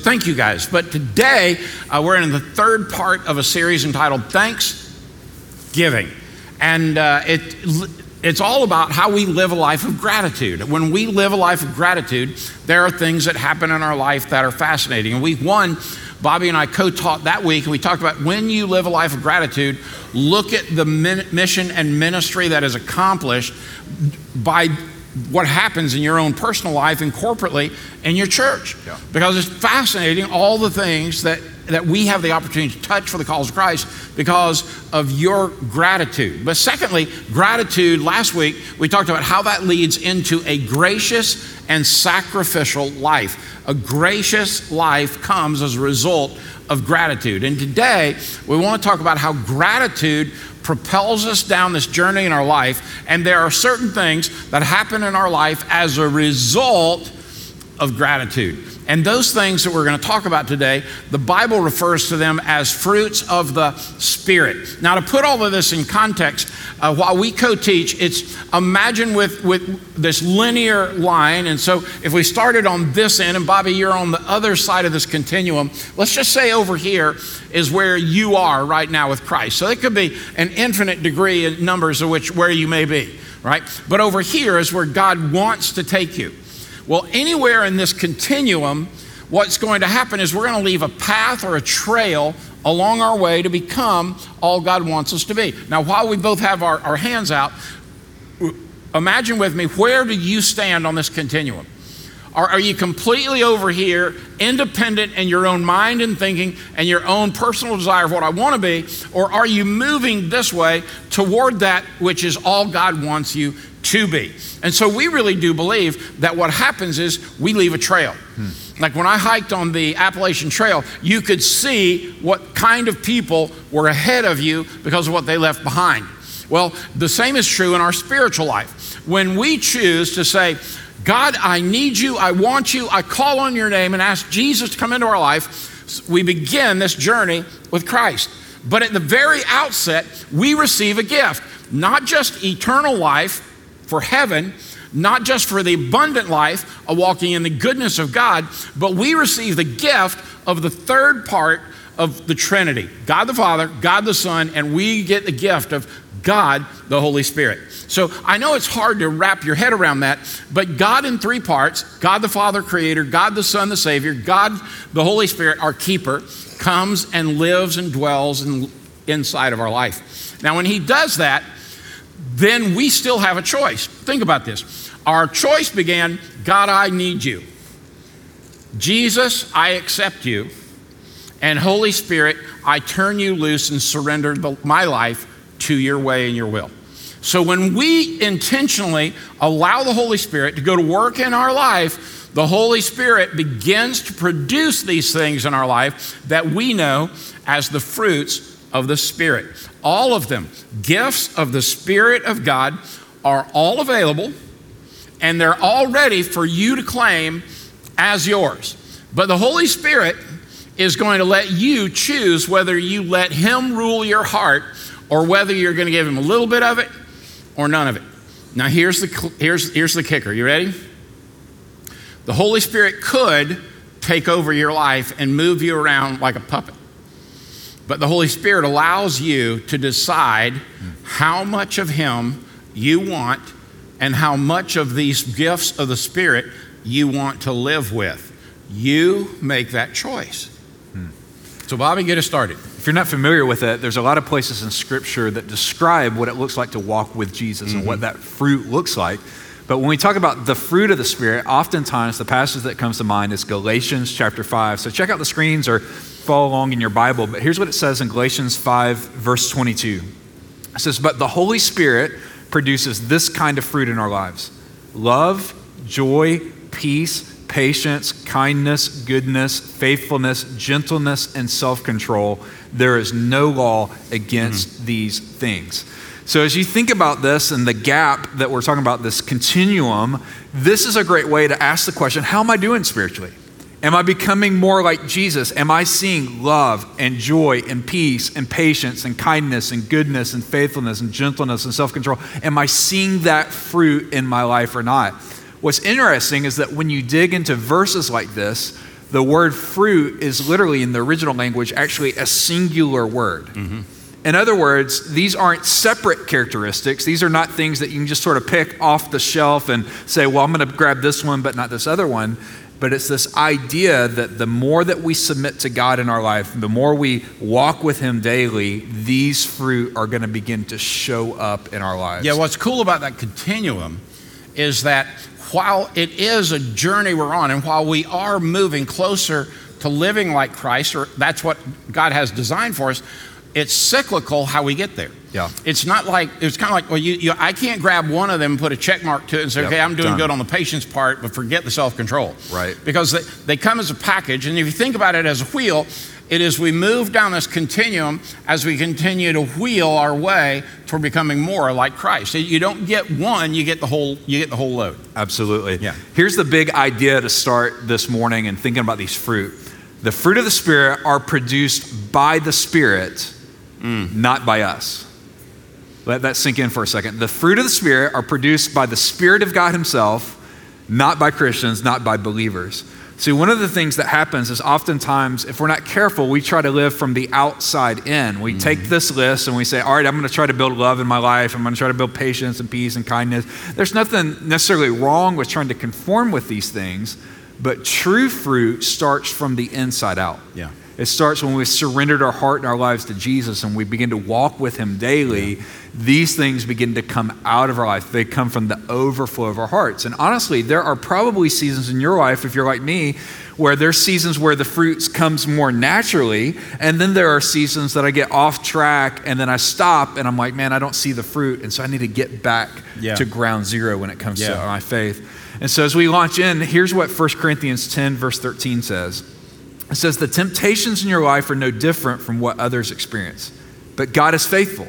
Thank you guys. But today uh, we're in the third part of a series entitled Thanksgiving. And uh, it, it's all about how we live a life of gratitude. When we live a life of gratitude, there are things that happen in our life that are fascinating. And week one, Bobby and I co taught that week, and we talked about when you live a life of gratitude, look at the mission and ministry that is accomplished by what happens in your own personal life and corporately in your church. Yeah. Because it's fascinating all the things that, that we have the opportunity to touch for the cause of Christ because of your gratitude. But secondly, gratitude, last week we talked about how that leads into a gracious and sacrificial life. A gracious life comes as a result of gratitude. And today we want to talk about how gratitude propels us down this journey in our life, and there are certain things that happen in our life as a result of gratitude. And those things that we're going to talk about today, the Bible refers to them as fruits of the Spirit. Now, to put all of this in context, uh, while we co teach, it's imagine with, with this linear line. And so, if we started on this end, and Bobby, you're on the other side of this continuum, let's just say over here is where you are right now with Christ. So, it could be an infinite degree in numbers of which where you may be, right? But over here is where God wants to take you. Well, anywhere in this continuum, what's going to happen is we're going to leave a path or a trail along our way to become all God wants us to be. Now, while we both have our, our hands out, imagine with me where do you stand on this continuum? Are, are you completely over here, independent in your own mind and thinking and your own personal desire of what I want to be? Or are you moving this way toward that which is all God wants you to be. And so we really do believe that what happens is we leave a trail. Hmm. Like when I hiked on the Appalachian Trail, you could see what kind of people were ahead of you because of what they left behind. Well, the same is true in our spiritual life. When we choose to say, God, I need you, I want you, I call on your name and ask Jesus to come into our life, we begin this journey with Christ. But at the very outset, we receive a gift, not just eternal life for heaven, not just for the abundant life of walking in the goodness of God, but we receive the gift of the third part of the Trinity God the Father, God the Son, and we get the gift of God the Holy Spirit. So I know it's hard to wrap your head around that, but God in three parts God the Father, Creator, God the Son, the Savior, God the Holy Spirit, our keeper, comes and lives and dwells in, inside of our life. Now, when He does that, then we still have a choice. Think about this. Our choice began God, I need you. Jesus, I accept you. And Holy Spirit, I turn you loose and surrender the, my life to your way and your will. So when we intentionally allow the Holy Spirit to go to work in our life, the Holy Spirit begins to produce these things in our life that we know as the fruits of the Spirit. All of them, gifts of the Spirit of God, are all available and they're all ready for you to claim as yours. But the Holy Spirit is going to let you choose whether you let Him rule your heart or whether you're going to give Him a little bit of it or none of it. Now, here's the, here's, here's the kicker. You ready? The Holy Spirit could take over your life and move you around like a puppet. But the Holy Spirit allows you to decide how much of Him you want and how much of these gifts of the Spirit you want to live with. You make that choice. Hmm. So, Bobby, get us started. If you're not familiar with it, there's a lot of places in Scripture that describe what it looks like to walk with Jesus mm-hmm. and what mm-hmm. that fruit looks like. But when we talk about the fruit of the Spirit, oftentimes the passage that comes to mind is Galatians chapter 5. So check out the screens or follow along in your Bible, but here's what it says in Galatians 5, verse 22. It says, But the Holy Spirit produces this kind of fruit in our lives love, joy, peace, patience, kindness, goodness, faithfulness, gentleness, and self control. There is no law against mm-hmm. these things. So, as you think about this and the gap that we're talking about, this continuum, this is a great way to ask the question how am I doing spiritually? Am I becoming more like Jesus? Am I seeing love and joy and peace and patience and kindness and goodness and faithfulness and gentleness and self control? Am I seeing that fruit in my life or not? What's interesting is that when you dig into verses like this, the word fruit is literally in the original language actually a singular word. Mm-hmm. In other words, these aren't separate characteristics. These are not things that you can just sort of pick off the shelf and say, well, I'm going to grab this one, but not this other one. But it's this idea that the more that we submit to God in our life, the more we walk with Him daily, these fruit are going to begin to show up in our lives. Yeah, what's cool about that continuum is that while it is a journey we're on, and while we are moving closer to living like Christ, or that's what God has designed for us, it's cyclical how we get there. Yeah. It's not like, it's kind of like, well, you, you, I can't grab one of them put a check mark to it and say, Yep, okay, I'm doing done. good on the patience part, but forget the self control. Right. Because they, they come as a package. And if you think about it as a wheel, it is we move down this continuum as we continue to wheel our way toward becoming more like Christ. You don't get one, you get the whole, you get the whole load. Absolutely. Yeah. Here's the big idea to start this morning and thinking about these fruit. The fruit of the Spirit are produced by the Spirit, not by us. Let that sink in for a second. The fruit of the Spirit are produced by the Spirit of God Himself, not by Christians, not by believers. See, one of the things that happens is oftentimes, if we're not careful, we try to live from the outside in. We mm-hmm. take this list and we say, All right, I'm going to try to build love in my life. I'm going to try to build patience and peace and kindness. There's nothing necessarily wrong with trying to conform with these things, but true fruit starts from the inside out. Yeah. It starts when we've surrendered our heart and our lives to Jesus and we begin to walk with Him daily. These things begin to come out of our life. They come from the overflow of our hearts. And honestly, there are probably seasons in your life, if you're like me, where there's seasons where the fruits comes more naturally, and then there are seasons that I get off track and then I stop and I'm like, man, I don't see the fruit, and so I need to get back Yeah. to ground zero when it comes to my faith. And so as we launch in, here's what 1 Corinthians 10 verse 13 says. It says, The temptations in your life are no different from what others experience, but God is faithful.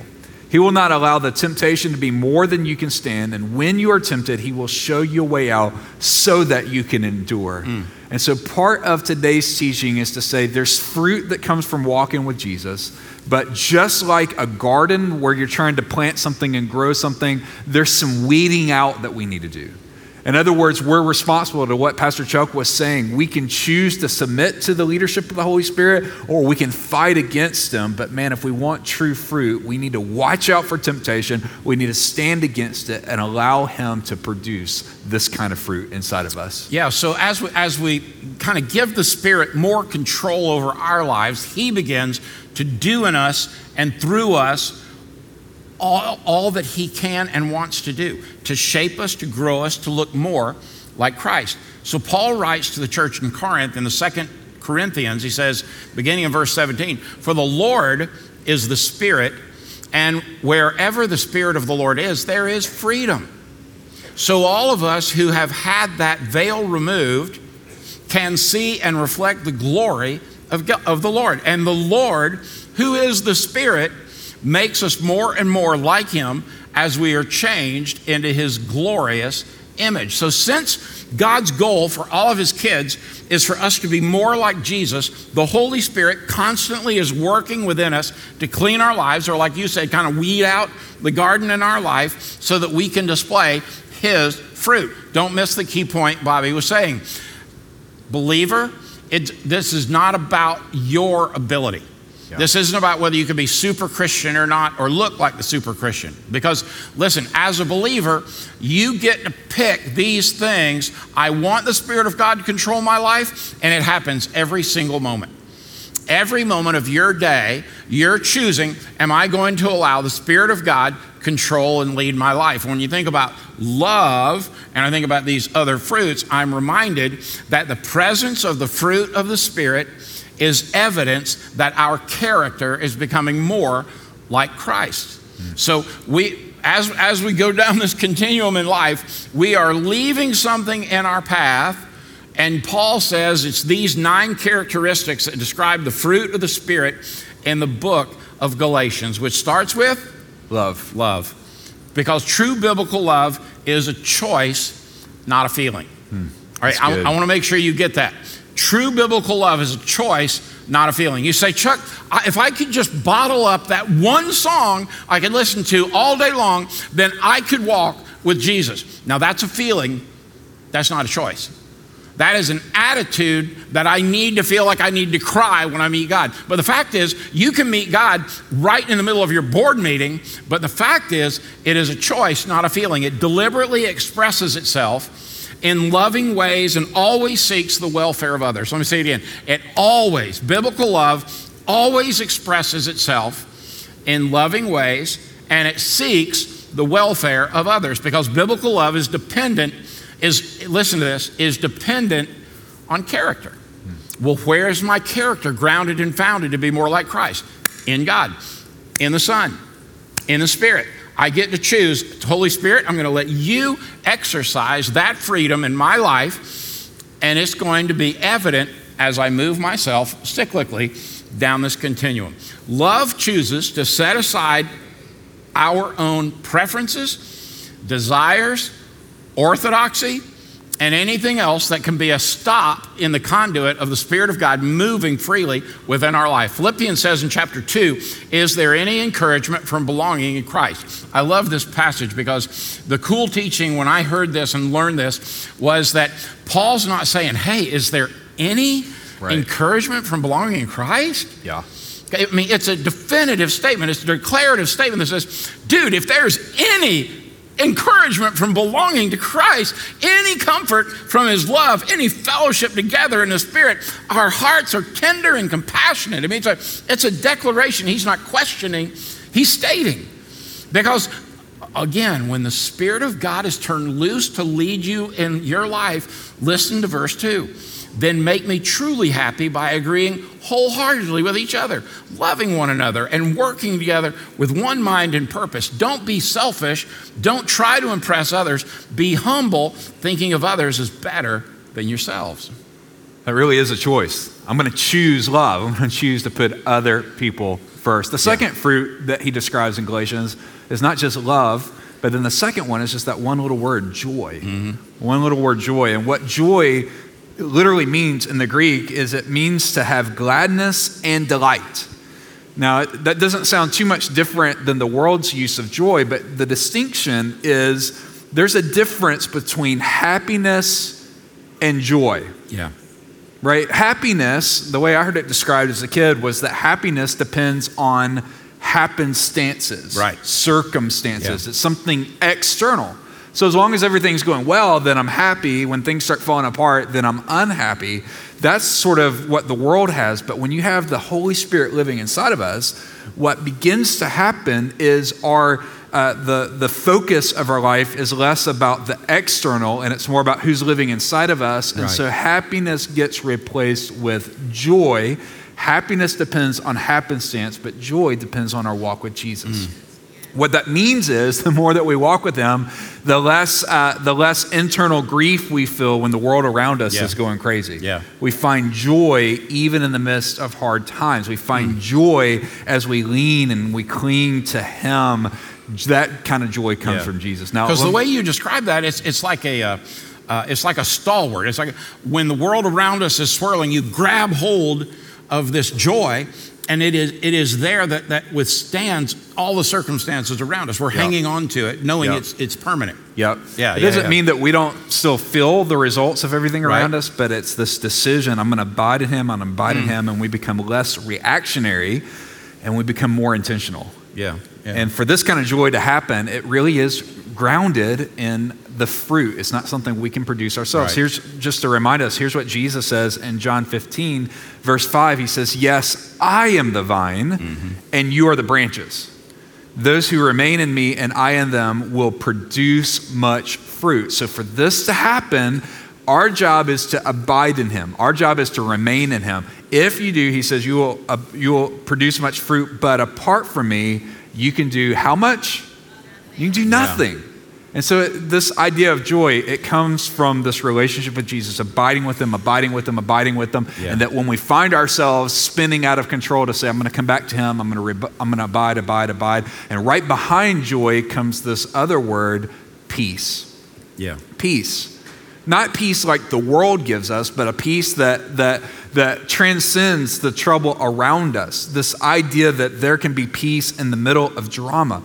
He will not allow the temptation to be more than you can stand, and when you are tempted, He will show you a way out so that you can endure. Hmm. And so, part of today's teaching is to say there's fruit that comes from walking with Jesus, but just like a garden where you're trying to plant something and grow something, there's some weeding out that we need to do. In other words, we're responsible to what Pastor Chuck was saying. We can choose to submit to the leadership of the Holy Spirit or we can fight against them. But man, if we want true fruit, we need to watch out for temptation. We need to stand against it and allow Him to produce this kind of fruit inside of us. Yeah, so as we, as we kind of give the Spirit more control over our lives, He begins to do in us and through us all, all that He can and wants to do to shape us, to grow us, to look more like Christ. So Paul writes to the church in Corinth in the second Corinthians, he says, beginning in verse 17, For the Lord is the Spirit, and wherever the Spirit of the Lord is, there is freedom. So, all of us who have had that veil removed can see and reflect the glory of, God, of the Lord. And the Lord, who is the Spirit, makes us more and more like Him as we are changed into His glorious image. So, since God's goal for all of His kids is for us to be more like Jesus, the Holy Spirit constantly is working within us to clean our lives, or like you said, kind of weed out the garden in our life so that we can display His fruit. Don't miss the key point Bobby was saying. Believer, it, this is not about your ability. This isn't about whether you can be super Christian or not, or look like the super Christian. Because, listen, as a believer, you get to pick these things. I want the Spirit of God to control my life, and it happens every single moment. Every moment of your day, you're choosing, am I going to allow the Spirit of God control and lead my life? When you think about love, and I think about these other fruits, I'm reminded that the presence of the fruit of the Spirit is evidence that our character is becoming more like Christ. So we as, as we go down this continuum in life, we are leaving something in our path. And Paul says it's these nine characteristics that describe the fruit of the Spirit in the book of Galatians, which starts with Love. love. Because true biblical love is a choice, not a feeling. Hmm. All right, I. I want to make sure you get that. True biblical love is a choice, not a feeling. You say, Chuck, if I could just bottle up that one song I could listen to all day long, then I could walk with Jesus. Now, that's a feeling, that's not a choice. That is an attitude that I need to feel like I need to cry when I meet God. But the fact is, you can meet God right in the middle of your board meeting, but the fact is, it is a choice, not a feeling. It deliberately expresses itself in loving ways and always seeks the welfare of others. Let me say it again. It always, biblical love, always expresses itself in loving ways and it seeks the welfare of others because biblical love is dependent is, listen to this, is dependent on character. Well, where is my character grounded and founded to be more like Christ? In God, in the Son, in the Spirit. I get to choose. Holy Spirit, I'm going to let you exercise that freedom in my life, and it's going to be evident as I move myself cyclically down this continuum. Love chooses to set aside our own preferences, desires, orthodoxy, and anything else that can be a stop in the conduit of the Spirit of God moving freely within our life. Philippians says in chapter 2 Is there any encouragement from belonging in Christ? I love this passage because the cool teaching when I heard this and learned this was that Paul's not saying, Hey, is there any right. encouragement from belonging in Christ? Yeah. I mean, it's a definitive statement. It's a declarative statement that says, dude, if there's any encouragement from belonging to Christ, any comfort from His love, any fellowship together in the Spirit. Our hearts are tender and compassionate. I mean, it's a, it's a declaration. He's not questioning, He's stating. Because, again, when the Spirit of God is turned loose to lead you in your life, listen to verse 2 then make me truly happy by agreeing wholeheartedly with each other, loving one another, and working together with one mind and purpose. Don't be selfish. Don't try to impress others. Be humble, thinking of others as better than yourselves. That really is a choice. I'm going to choose love. I'm going to choose to put other people first. The second yeah. fruit that he describes in Galatians is not just love, but then the second one is just that one little word, joy. Mm-hmm. One little word, joy. And what joy literally means in the Greek is it means to have gladness and delight. Now, that doesn't sound too much different than the world's use of joy, but the distinction is there's a difference between happiness and joy. Yeah. Right? Happiness, the way I heard it described as a kid, was that happiness depends on happenstances, right. circumstances. Yeah. It's something external. So as long as everything's going well, then I'm happy. When things start falling apart, then I'm unhappy. That's sort of what the world has. But when you have the Holy Spirit living inside of us, what begins to happen is our uh, the, the focus of our life is less about the external and it's more about who's living inside of us. And right. so happiness gets replaced with joy. Happiness depends on happenstance, but joy depends on our walk with Jesus. Mm. What that means is the more that we walk with Him, the less, uh, the less internal grief we feel when the world around us yeah. is going crazy. Yeah. We find joy even in the midst of hard times. We find mm. joy as we lean and we cling to Him. That kind of joy comes yeah. from Jesus. Now, because the way you describe that, it's, it's like a. Uh, uh, it's like a stalwart. It's like when the world around us is swirling, you grab hold of this joy and it is, it is there that, that withstands all the circumstances around us. We're yep. hanging on to it, knowing yep. it's, it's permanent. Yep. Yeah. It yeah, doesn't yeah. mean that we don't still feel the results of everything around right. us, but it's this decision I'm going to abide in Him, I'm going to abide mm. in Him, and we become less reactionary and we become more intentional. Yeah. yeah. And for this kind of joy to happen, it really is grounded in the fruit. It's not something we can produce ourselves. Right. Here's just to remind us here's what Jesus says in John 15, verse 5. He says, Yes, I am the vine, mm-hmm. and you are the branches. Those who remain in me and I in them will produce much fruit. So, for this to happen, our job is to abide in him. Our job is to remain in him. If you do, he says, you will, uh, you will produce much fruit, but apart from me, you can do how much? You can do nothing. Yeah. And so, this idea of joy, it comes from this relationship with Jesus, abiding with Him, abiding with Him, abiding with Him. Yeah. And that when we find ourselves spinning out of control to say, I'm going to come back to Him, I'm going to, re- I'm going to abide, abide, abide. And right behind joy comes this other word, peace. Yeah. Peace. Not peace like the world gives us, but a peace that, that, that transcends the trouble around us. This idea that there can be peace in the middle of drama.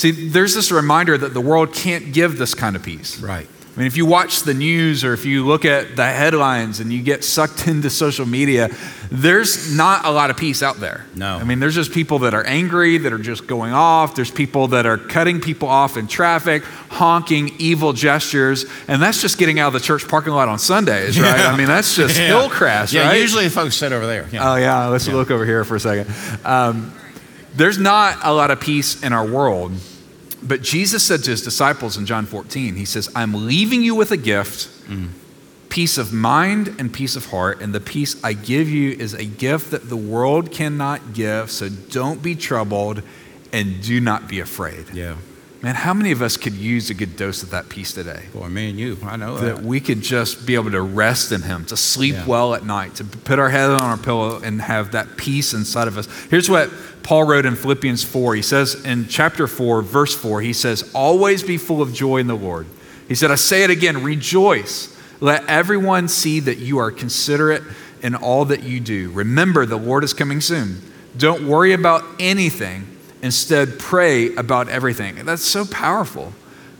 See, there's this reminder that the world can't give this kind of peace. Right. I mean, if you watch the news or if you look at the headlines and you get sucked into social media, there's not a lot of peace out there. No. I mean, there's just people that are angry, that are just going off. There's people that are cutting people off in traffic, honking, evil gestures. And that's just getting out of the church parking lot on Sundays, right? Yeah. I mean, that's just Yeah. hill crash, Yeah, right? usually folks sit over there. Yeah. Oh, yeah. Let's look over here for a second. Um, there's not a lot of peace in our world. But Jesus said to his disciples in John 14, He says, I'm leaving you with a gift, peace of mind and peace of heart. And the peace I give you is a gift that the world cannot give. So don't be troubled and do not be afraid. yeah. Man, how many of us could use a good dose of that peace today? Boy, me and you, I know that that. we could just be able to rest in him, to sleep Yeah. well at night, to put our head on our pillow and have that peace inside of us. Here's what Paul wrote in Philippians 4. He says in chapter 4, verse 4, he says, Always be full of joy in the Lord. He said, I say it again, rejoice. Let everyone see that you are considerate in all that you do. Remember, the Lord is coming soon. Don't worry about anything. Instead, pray about everything. That's so powerful.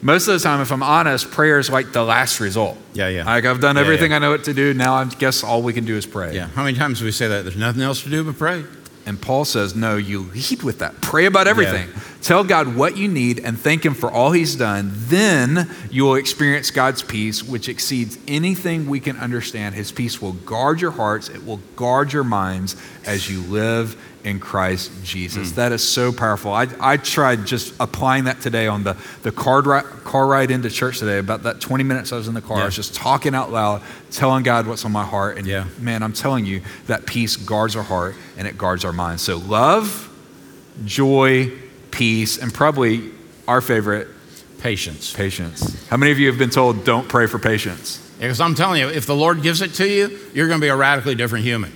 Most of the time, if I'm honest, prayer is like the last result. Yeah, yeah. Like I've done everything yeah. I know what to do. Now I guess all we can do is pray. Yeah. How many times do we say that? There's nothing else to do but pray. And Paul says, no, you lead with that. Pray about everything. Tell God what you need and thank Him for all He's done. Then you will experience God's peace, which exceeds anything we can understand. His peace will guard your hearts, it will guard your minds as you live in Christ Jesus. Hmm. That is so powerful. I, I tried just applying that today on the, the car, ride, car ride into church today. About that 20 minutes I was in the car, I was just talking out loud, telling God what's on my heart. And Yeah. man, I'm telling you, that peace guards our heart and it guards our mind. So love, joy, peace, and probably our favorite, Patience. patience. How many of you have been told don't pray for patience? Because I'm telling you, if the Lord gives it to you, you're going to be a radically different human.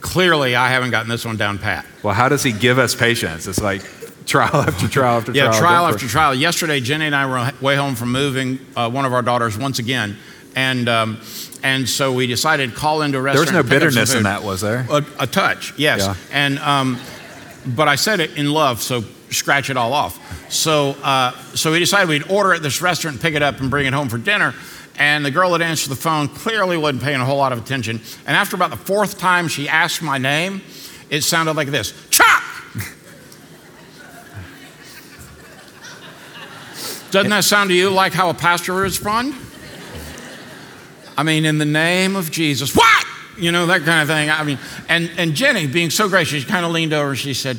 Clearly, I haven't gotten this one down pat. Well, how does he give us patience? It's like trial after trial after Yeah, trial. Yeah, trial after trial. Yesterday, Jenny and I were on- way home from moving uh, one of our daughters once again, and um, and so we decided to call into a There restaurant. was no and pick up some bitterness in that, was there? A, a touch, yes. Yeah. And um, but I said it in love, so scratch it all off. So uh, so we decided we'd order at this restaurant, pick it up, and bring it home for dinner. And the girl that answered the phone clearly wasn't paying a whole lot of attention. And after about the fourth time she asked my name, it sounded like this: Chuck. Doesn't that sound to you like how a pastor would respond? I mean, in the name of Jesus, what? You know, that kind of thing. I mean, and, and Jenny, being so gracious, she kind of leaned over and she said,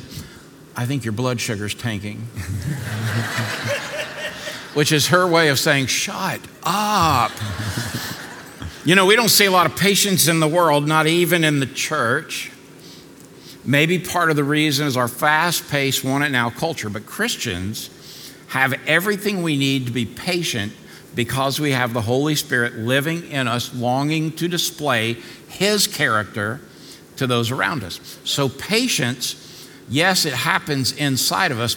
I think your blood sugar's tanking. Which is her way of saying, shut up. you know, we don't see a lot of patience in the world, not even in the church. Maybe part of the reason is our fast paced, want it now culture, but Christians have everything we need to be patient because we have the Holy Spirit living in us, longing to display His character to those around us. So, patience, yes, it happens inside of us,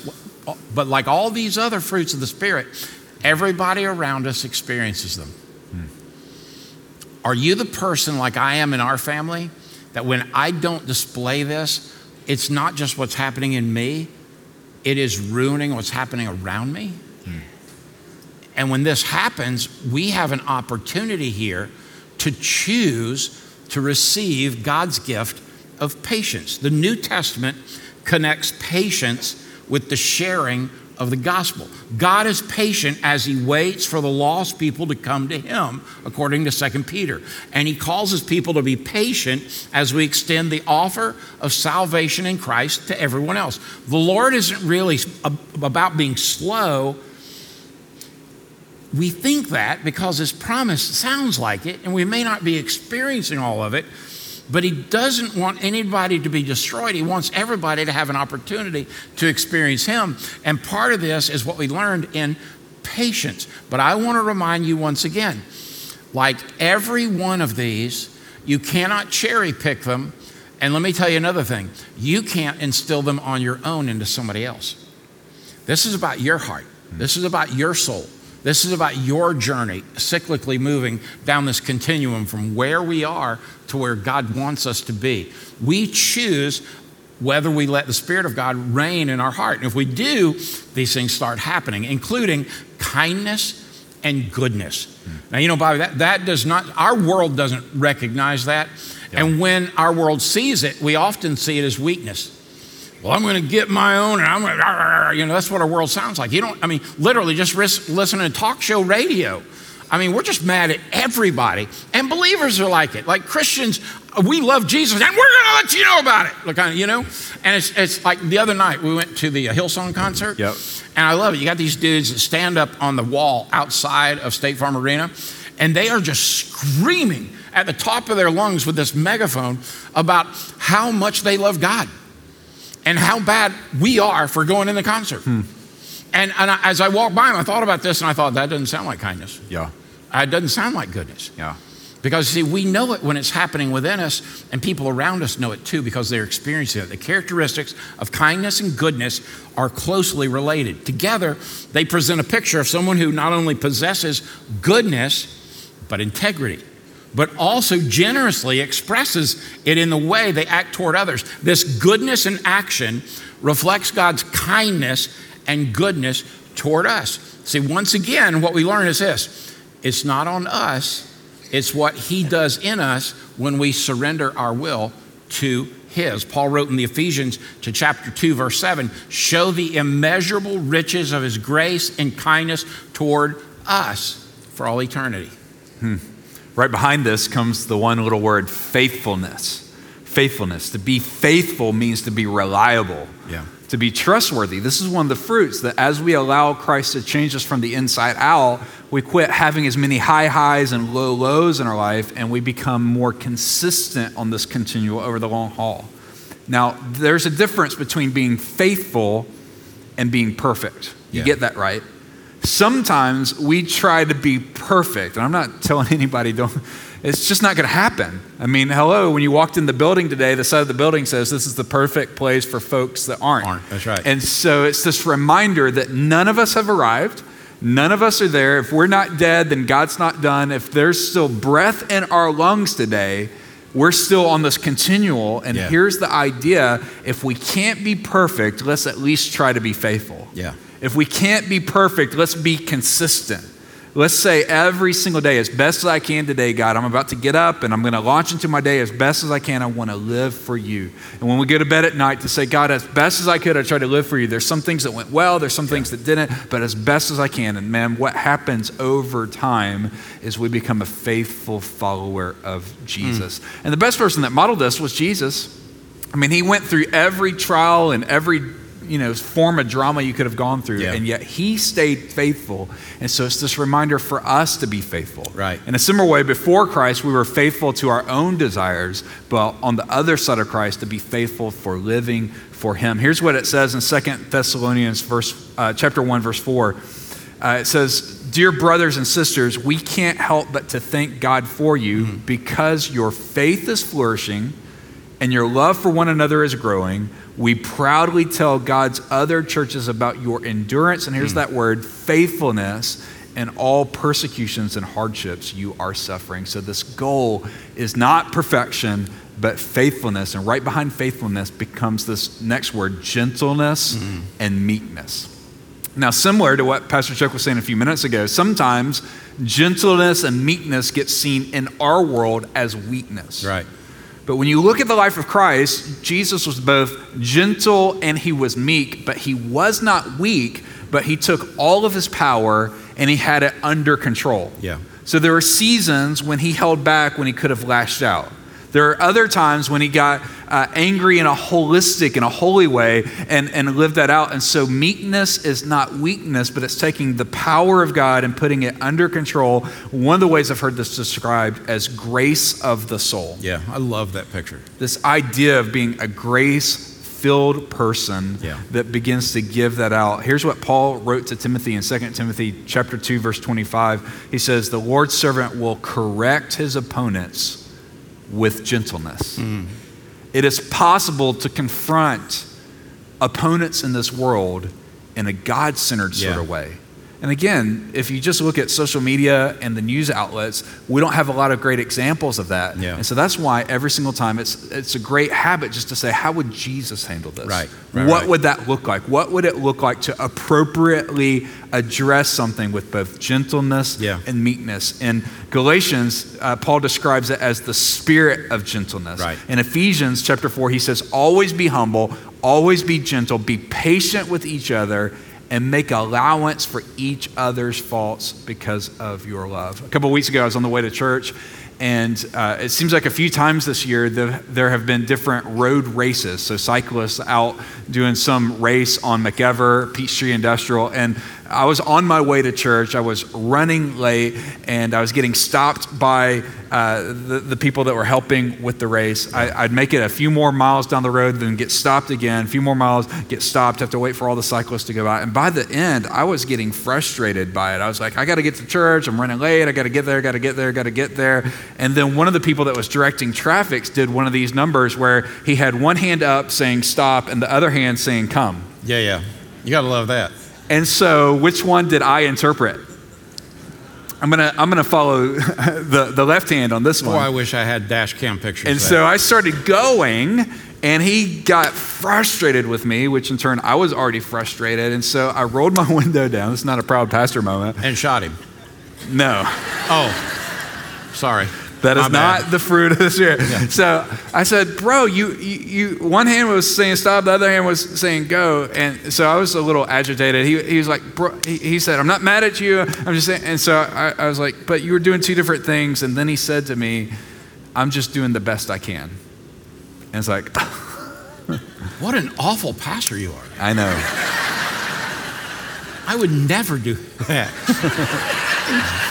but like all these other fruits of the Spirit, everybody around us experiences them. Hmm. Are you the person like I am in our family that when I don't display this, it's not just what's happening in me, it is ruining what's happening around me? Hmm. And when this happens, we have an opportunity here to choose to receive God's gift of patience. The New Testament connects patience with the sharing of the gospel. God is patient as he waits for the lost people to come to him, according to 2 Peter. And he calls his people to be patient as we extend the offer of salvation in Christ to everyone else. The Lord isn't really about being slow. We think that because his promise sounds like it, and we may not be experiencing all of it, but he doesn't want anybody to be destroyed. He wants everybody to have an opportunity to experience him. And part of this is what we learned in patience. But I want to remind you once again like every one of these, you cannot cherry pick them. And let me tell you another thing you can't instill them on your own into somebody else. This is about your heart, this is about your soul. This is about your journey, cyclically moving down this continuum from where we are to where God wants us to be. We choose whether we let the Spirit of God reign in our heart. And if we do, these things start happening, including kindness and goodness. Hmm. Now, you know, Bobby, that, that does not, our world doesn't recognize that. And when our world sees it, we often see it as weakness. Well, I'm going to get my own, and I'm going to, you know, that's what our world sounds like. You don't, I mean, literally just listen to talk show radio. I mean, we're just mad at everybody. And believers are like it. Like Christians, we love Jesus, and we're going to let you know about it. Like, you know? And it's, it's like the other night, we went to the uh, Hillsong concert. Yep. And I love it. You got these dudes that stand up on the wall outside of State Farm Arena, and they are just screaming at the top of their lungs with this megaphone about how much they love God and how bad we are for going in the concert. And, and I, as I walked by them, I thought about this and I thought, that doesn't sound like kindness. Yeah. It doesn't sound like goodness. Yeah. Because, see, we know it when it's happening within us, and people around us know it too because they're experiencing it. The characteristics of kindness and goodness are closely related. Together, they present a picture of someone who not only possesses goodness, but integrity, but also generously expresses it in the way they act toward others. This goodness in action reflects God's kindness and goodness toward us. See, once again, what we learn is this it's not on us, it's what He does in us when we surrender our will to His. Paul wrote in the Ephesians to chapter 2, verse 7 show the immeasurable riches of His grace and kindness toward us for all eternity. Hmm. Right behind this comes the one little word faithfulness. Faithfulness. To be faithful means to be reliable. To be trustworthy. This is one of the fruits that as we allow Christ to change us from the inside out, we quit having as many high highs and low lows in our life and we become more consistent on this continual over the long haul. Now, there's a difference between being faithful and being perfect. You Yeah. get that right? Sometimes we try to be perfect, and I'm not telling anybody don't. It's just not going to happen. I mean, hello, when you walked in the building today, the side of the building says this is the perfect place for folks that aren't. Aren't, that's right. And so it's this reminder that none of us have arrived. None of us are there. If we're not dead, then God's not done. If there's still breath in our lungs today, we're still on this continual. And Yeah. here's the idea if we can't be perfect, let's at least try to be faithful. Yeah. If we can't be perfect, let's be consistent. Let's say every single day, as best as I can today, God, I'm about to get up and I'm going to launch into my day as best as I can. I want to live for you. And when we go to bed at night, to say, God, as best as I could, I tried to live for you. There's some things that went well, there's some things that didn't, but as best as I can. And man, what happens over time is we become a faithful follower of Jesus. Mm. And the best person that modeled this was Jesus. I mean, he went through every trial and every you know form of drama you could have gone through, Yeah. and yet he stayed faithful. And so it's this reminder for us to be faithful. Right. In a similar way, before Christ, we were faithful to our own desires, but on the other side of Christ, to be faithful for living for Him. Here's what it says in Second Thessalonians, verse uh, chapter one, verse four. Uh, it says, Dear brothers and sisters, we can't help but to thank God for you because your faith is flourishing and your love for one another is growing. We proudly tell God's other churches about your endurance, and here's hmm. that word faithfulness, and all persecutions and hardships you are suffering. So, this goal is not perfection, but faithfulness. And right behind faithfulness becomes this next word gentleness hmm. and meekness. Now, similar to what Pastor Chuck was saying a few minutes ago, sometimes gentleness and meekness get seen in our world as weakness. Right. But when you look at the life of Christ, Jesus was both gentle and he was meek, but he was not weak, but he took all of his power and he had it under control. Yeah. So there were seasons when he held back when he could have lashed out. There are other times when he got uh, angry in a holistic in a holy way and, and lived that out. And so meekness is not weakness, but it's taking the power of God and putting it under control. One of the ways I've heard this described as grace of the soul Yeah. I love that picture. this idea of being a grace filled person Yeah. that begins to give that out. Here's what Paul wrote to Timothy in 2 Timothy chapter 2 verse 25. He says, "The Lord's servant will correct his opponents with gentleness." It is possible to confront opponents in this world in a God-centered sort Yeah. of way. And again, if you just look at social media and the news outlets, we don't have a lot of great examples of that. Yeah. And so that's why every single time it's it's a great habit just to say, how would Jesus handle this? Right, right, what right. would that look like? What would it look like to appropriately address something with both gentleness Yeah. and meekness? In Galatians, uh, Paul describes it as the spirit of gentleness. Right. In Ephesians chapter 4, he says, always be humble, always be gentle, be patient with each other, and make allowance for each other's faults because of your love. A couple weeks ago, I was on the way to church, and uh, it seems like a few times this year the, there have been different road races. So cyclists out doing some race on McEver, Peachtree Industrial, and I was on my way to church. I was running late, and I was getting stopped by uh, the, the people that were helping with the race. I, I'd make it a few more miles down the road, then get stopped again. A few more miles, get stopped, have to wait for all the cyclists to go by. And by the end, I was getting frustrated by it. I was like, I got to get to church. I'm running late. I got to get there, I got to get there, I got to get there. And then one of the people that was directing traffic did one of these numbers where he had one hand up saying stop and the other hand saying come. Yeah, yeah. You got to love that. And so, which one did I interpret? I'm gonna I'm gonna follow the, the left hand on this one. one. I wish I had dash cam pictures. And so. I started going, and he got frustrated with me, which in turn I was already frustrated. And so I rolled my window down. This is not a proud pastor moment. and shot him. No, Oh, sorry. That is not the fruit of the spirit. So I said, "Bro, you, you you one hand was saying stop, the other hand was saying go." And so I was a little agitated. He, he was like, "Bro," he, he said, "I'm not mad at you. I'm just saying." And so I, I was like, "But you were doing two different things." And then he said to me, "I'm just doing the best I can." And it's like, What an awful pastor you are. I know. I would never do that.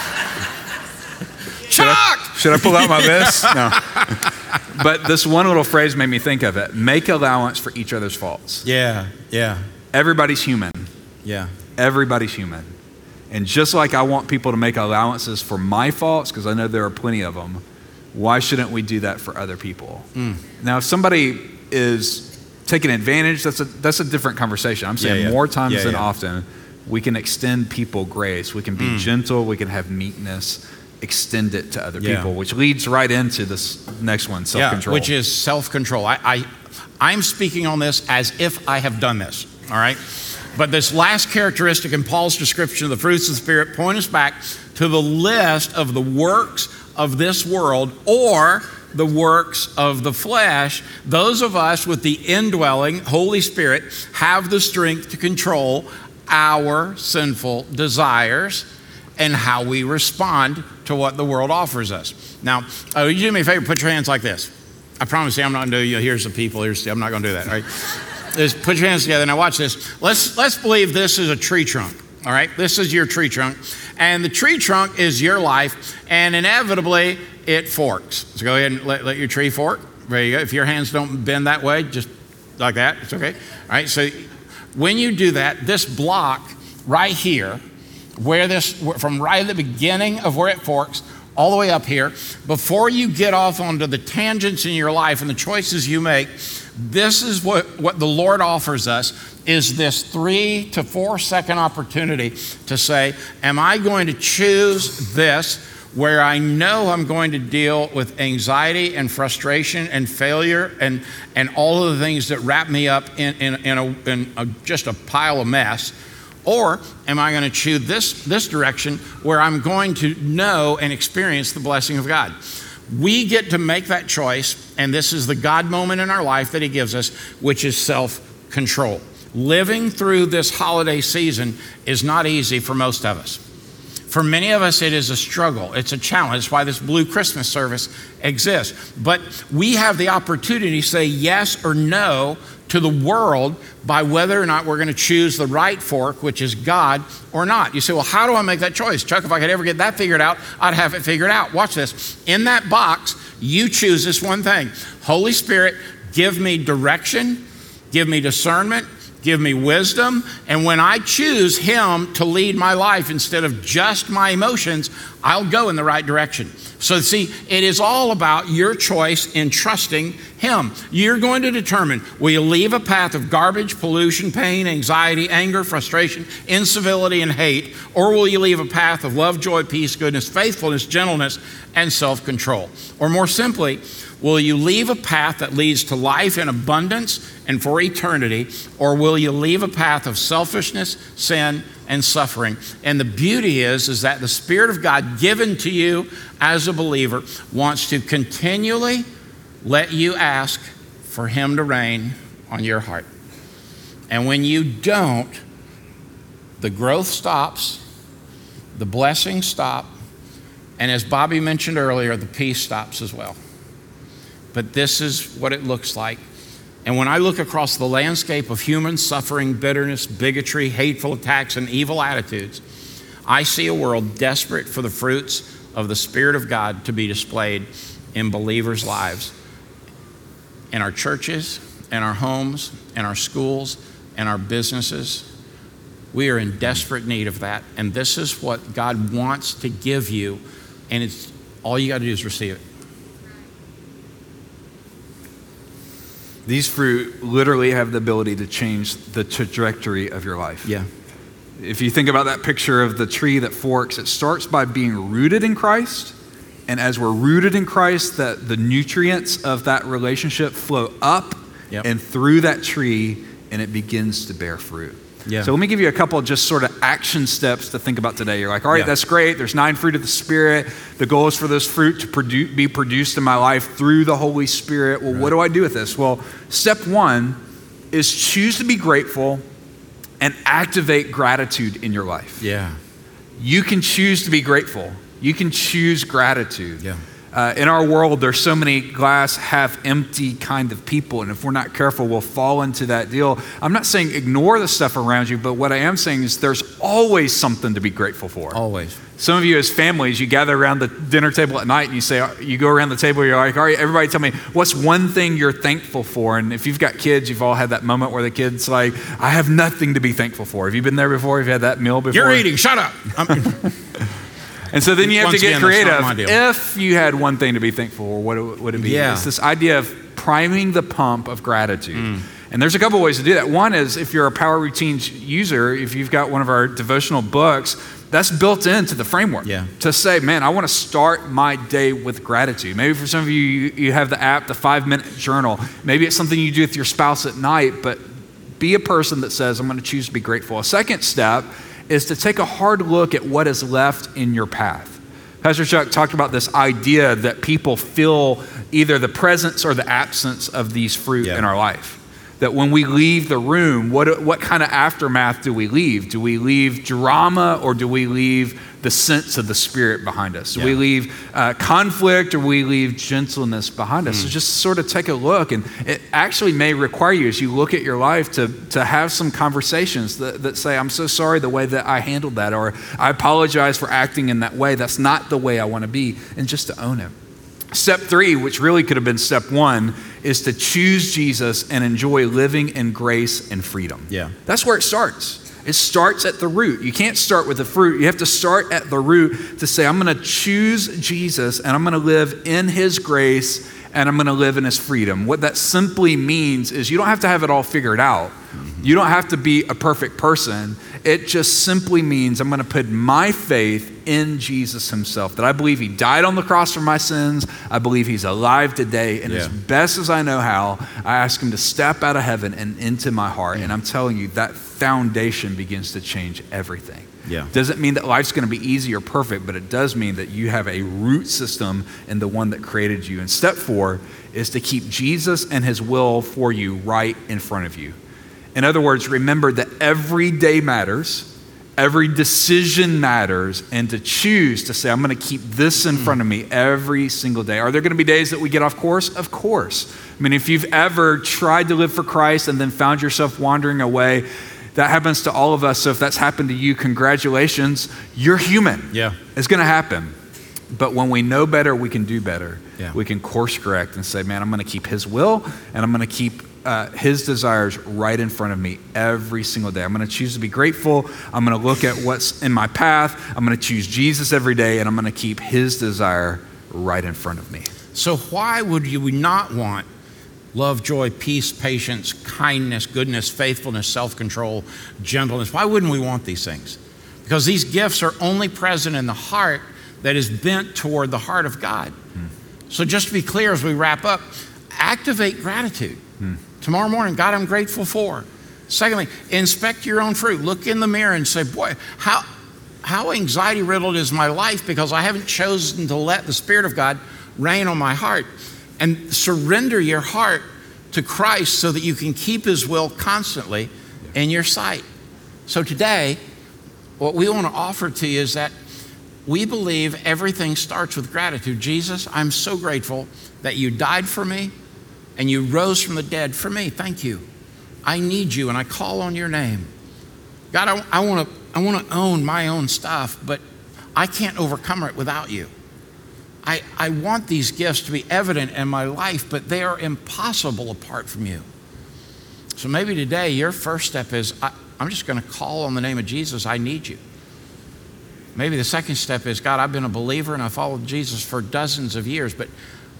Chuck! Should I pull out my list? No. But this one little phrase made me think of it. Make allowance for each other's faults. Yeah, yeah, Everybody's human. yeah. Everybody's human. And just like I want people to make allowances for my faults, because I know there are plenty of them, why shouldn't we do that for other people? Mm. Now, if somebody is taking advantage, that's a, that's a different conversation. I'm saying Yeah, yeah. more times Yeah, than yeah. often, we can extend people grace. We can be mm. gentle. We can have meekness, extend it to other Yeah. people, which leads right into this next one self Yeah, which is self control. I, I, I'm speaking on this as if I have done this, all right? But this last characteristic in Paul's description of the fruits of the Spirit point us back to the list of the works of this world or the works of the flesh. Those of us with the indwelling Holy Spirit have the strength to control our sinful desires and how we respond to what the world offers us. Now, uh, you do me a favor, put your hands like this. I promise you, I'm not going to do you. Here's the people. Here's the, I'm not going to do that. All right. Just put your hands together. Now watch this. Let's let's believe this is a tree trunk. All right. This is your tree trunk, and the tree trunk is your life, and inevitably it forks. So go ahead and let, let your tree fork. There you go. If your hands don't bend that way, just like that, it's okay. All right. So when you do that, this block right here where this from right at the beginning of where it forks all the way up here before you get off onto the tangents in your life and the choices you make this is what, what the lord offers us is this three to four second opportunity to say am i going to choose this where I know I'm going to deal with anxiety and frustration and failure and, and all of the things that wrap me up in, in, in, a, in a, just a pile of mess. Or am I going to choose this, this direction where I'm going to know and experience the blessing of God? We get to make that choice, and this is the God moment in our life that He gives us, which is self control. Living through this holiday season is not easy for most of us. For many of us, it is a struggle. It's a challenge. That's why this Blue Christmas service exists. But we have the opportunity to say yes or no to the world by whether or not we're going to choose the right fork, which is God, or not. You say, well, how do I make that choice? Chuck, if I could ever get that figured out, I'd have it figured out. Watch this. In that box, you choose this one thing Holy Spirit, give me direction, give me discernment, give me wisdom. And when I choose Him to lead my life instead of just my emotions, I'll go in the right direction. So, see, it is all about your choice in trusting Him. You're going to determine will you leave a path of garbage, pollution, pain, anxiety, anger, frustration, incivility, and hate, or will you leave a path of love, joy, peace, goodness, faithfulness, gentleness, and self control? Or more simply, will you leave a path that leads to life in abundance and for eternity, or will you leave a path of selfishness, sin, and suffering. And the beauty is, is that the Spirit of God given to you as a believer wants to continually let you ask for Him to reign on your heart. And when you don't, the growth stops, the blessings stop, and as Bobby mentioned earlier, the peace stops as well. But this is what it looks like and when I look across the landscape of human suffering, bitterness, bigotry, hateful attacks, and evil attitudes, I see a world desperate for the fruits of the Spirit of God to be displayed in believers' lives, in our churches, in our homes, in our schools, in our businesses. We are in desperate need of that. And this is what God wants to give you. And it's all you got to do is receive it. These fruit literally have the ability to change the trajectory of your life. Yeah. If you think about that picture of the tree that forks, it starts by being rooted in Christ. And as we're rooted in Christ, that the nutrients of that relationship flow up yep. and through that tree, and it begins to bear fruit. Yeah. So let me give you a couple of just sort of action steps to think about today. You're like, all right, yeah. that's great. There's nine fruit of the Spirit. The goal is for this fruit to produce, be produced in my life through the Holy Spirit. Well, right. what do I do with this? Well, step one is choose to be grateful and activate gratitude in your life. Yeah. You can choose to be grateful. You can choose gratitude. Yeah. Uh, in our world, there's so many glass half empty kind of people, and if we're not careful, we'll fall into that deal. I'm not saying ignore the stuff around you, but what I am saying is there's always something to be grateful for. Always. Some of you, as families, you gather around the dinner table at night and you say, you go around the table, you're like, all right, everybody tell me, what's one thing you're thankful for? And if you've got kids, you've all had that moment where the kid's like, I have nothing to be thankful for. Have you been there before? Have you had that meal before? You're eating, shut up. And so then you have Once to get again, creative. If you had one thing to be thankful for, what would it be? Yeah. It's this idea of priming the pump of gratitude. Mm. And there's a couple ways to do that. One is if you're a Power Routines user, if you've got one of our devotional books, that's built into the framework yeah. to say, man, I want to start my day with gratitude. Maybe for some of you, you have the app, the five minute journal. Maybe it's something you do with your spouse at night, but be a person that says, I'm going to choose to be grateful. A second step is to take a hard look at what is left in your path. Pastor Chuck talked about this idea that people feel either the presence or the absence of these fruit yeah. in our life. That when we leave the room, what, what kind of aftermath do we leave? Do we leave drama or do we leave the sense of the Spirit behind us? Yeah. We leave uh, conflict or we leave gentleness behind us. Mm. So hmm. just sort of take a look. And it actually may require you, as you look at your life, to, to have some conversations that, that say, I'm so sorry the way that I handled that, or I apologize for acting in that way. That's not the way I want to be, and just to own it. Step three, which really could have been step one, is to choose Jesus and enjoy living in grace and freedom. Yeah. That's where it starts. It starts at the root. You can't start with the fruit. You have to start at the root to say, I'm going to choose Jesus and I'm going to live in his grace and I'm going to live in his freedom. What that simply means is you don't have to have it all figured out. Mm-hmm. You don't have to be a perfect person. It just simply means I'm going to put my faith in Jesus himself. That I believe he died on the cross for my sins. I believe he's alive today. And yeah. as best as I know how, I ask him to step out of heaven and into my heart. And I'm telling you, that foundation begins to change everything. Yeah. Doesn't mean that life's going to be easy or perfect, but it does mean that you have a root system in the one that created you. And step four is to keep Jesus and his will for you right in front of you. In other words, remember that every day matters, every decision matters, and to choose to say, I'm going to keep this in hmm. front of me every single day. Are there going to be days that we get off course? Of course. I mean, if you've ever tried to live for Christ and then found yourself wandering away, that happens to all of us. So if that's happened to you, congratulations. You're human. Yeah. It's going to happen. But when we know better, we can do better. Yeah. We can course correct and say, man, I'm going to keep His will and I'm going to keep uh, His desires right in front of me every single day. I'm going to choose to be grateful. I'm going to look at what's in my path. I'm going to choose Jesus every day and I'm going to keep His desire right in front of me. So, why would you not want love, joy, peace, patience, kindness, goodness, faithfulness, self control, gentleness? Why wouldn't we want these things? Because these gifts are only present in the heart that is bent toward the heart of God. So, just to be clear as we wrap up, activate gratitude. Tomorrow morning, God, I'm grateful for. Secondly, inspect your own fruit. Look in the mirror and say, Boy, how, how anxiety riddled is my life because I haven't chosen to let the Spirit of God reign on my heart. And surrender your heart to Christ so that you can keep His will constantly in your sight. So today, what we want to offer to you is that we believe everything starts with gratitude. Jesus, I'm so grateful that you died for me and you rose from the dead for me. Thank you. I need you and I call on your name. God, I, I want to I want to own my own stuff, but I can't overcome it without you. I, I want these gifts to be evident in my life, but they are impossible apart from you. So maybe today your first step is I, I'm just going to call on the name of Jesus. I need you. Maybe the second step is God, I've been a believer and I followed Jesus for dozens of years, but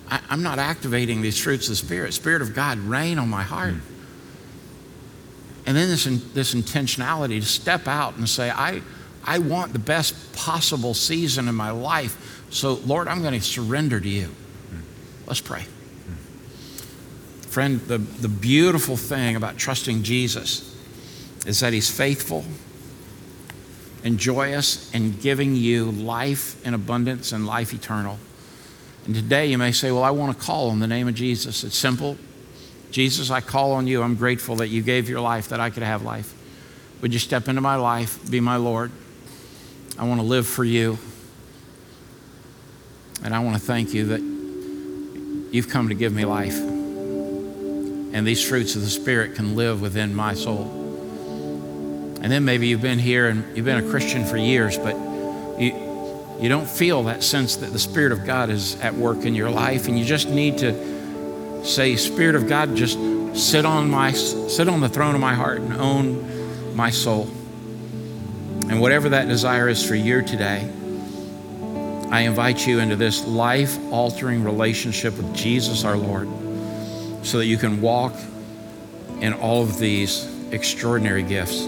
I, am not activating these fruits of the Spirit. Spirit of God, reign on my heart. Mm. And then this, this intentionality to step out and say, I, I want the best possible season in my life. So, Lord, I'm going to surrender to you. Let's pray. Friend, the, the beautiful thing about trusting Jesus is that He's faithful and joyous and giving you life in abundance and life eternal. And today you may say, Well, I want to call on the name of Jesus. It's simple. Jesus, I call on you. I'm grateful that you gave your life that I could have life. Would you step into my life, be my Lord? I want to live for you. And I want to thank you that you've come to give me life. And these fruits of the Spirit can live within my soul. And then maybe you've been here and you've been a Christian for years, but you, you don't feel that sense that the Spirit of God is at work in your life, and you just need to say, Spirit of God, just sit on my sit on the throne of my heart and own my soul. And whatever that desire is for you today, I invite you into this life altering relationship with Jesus our Lord so that you can walk in all of these extraordinary gifts.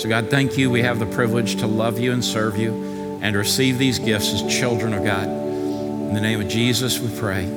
So, God, thank you. We have the privilege to love you and serve you and receive these gifts as children of God. In the name of Jesus, we pray.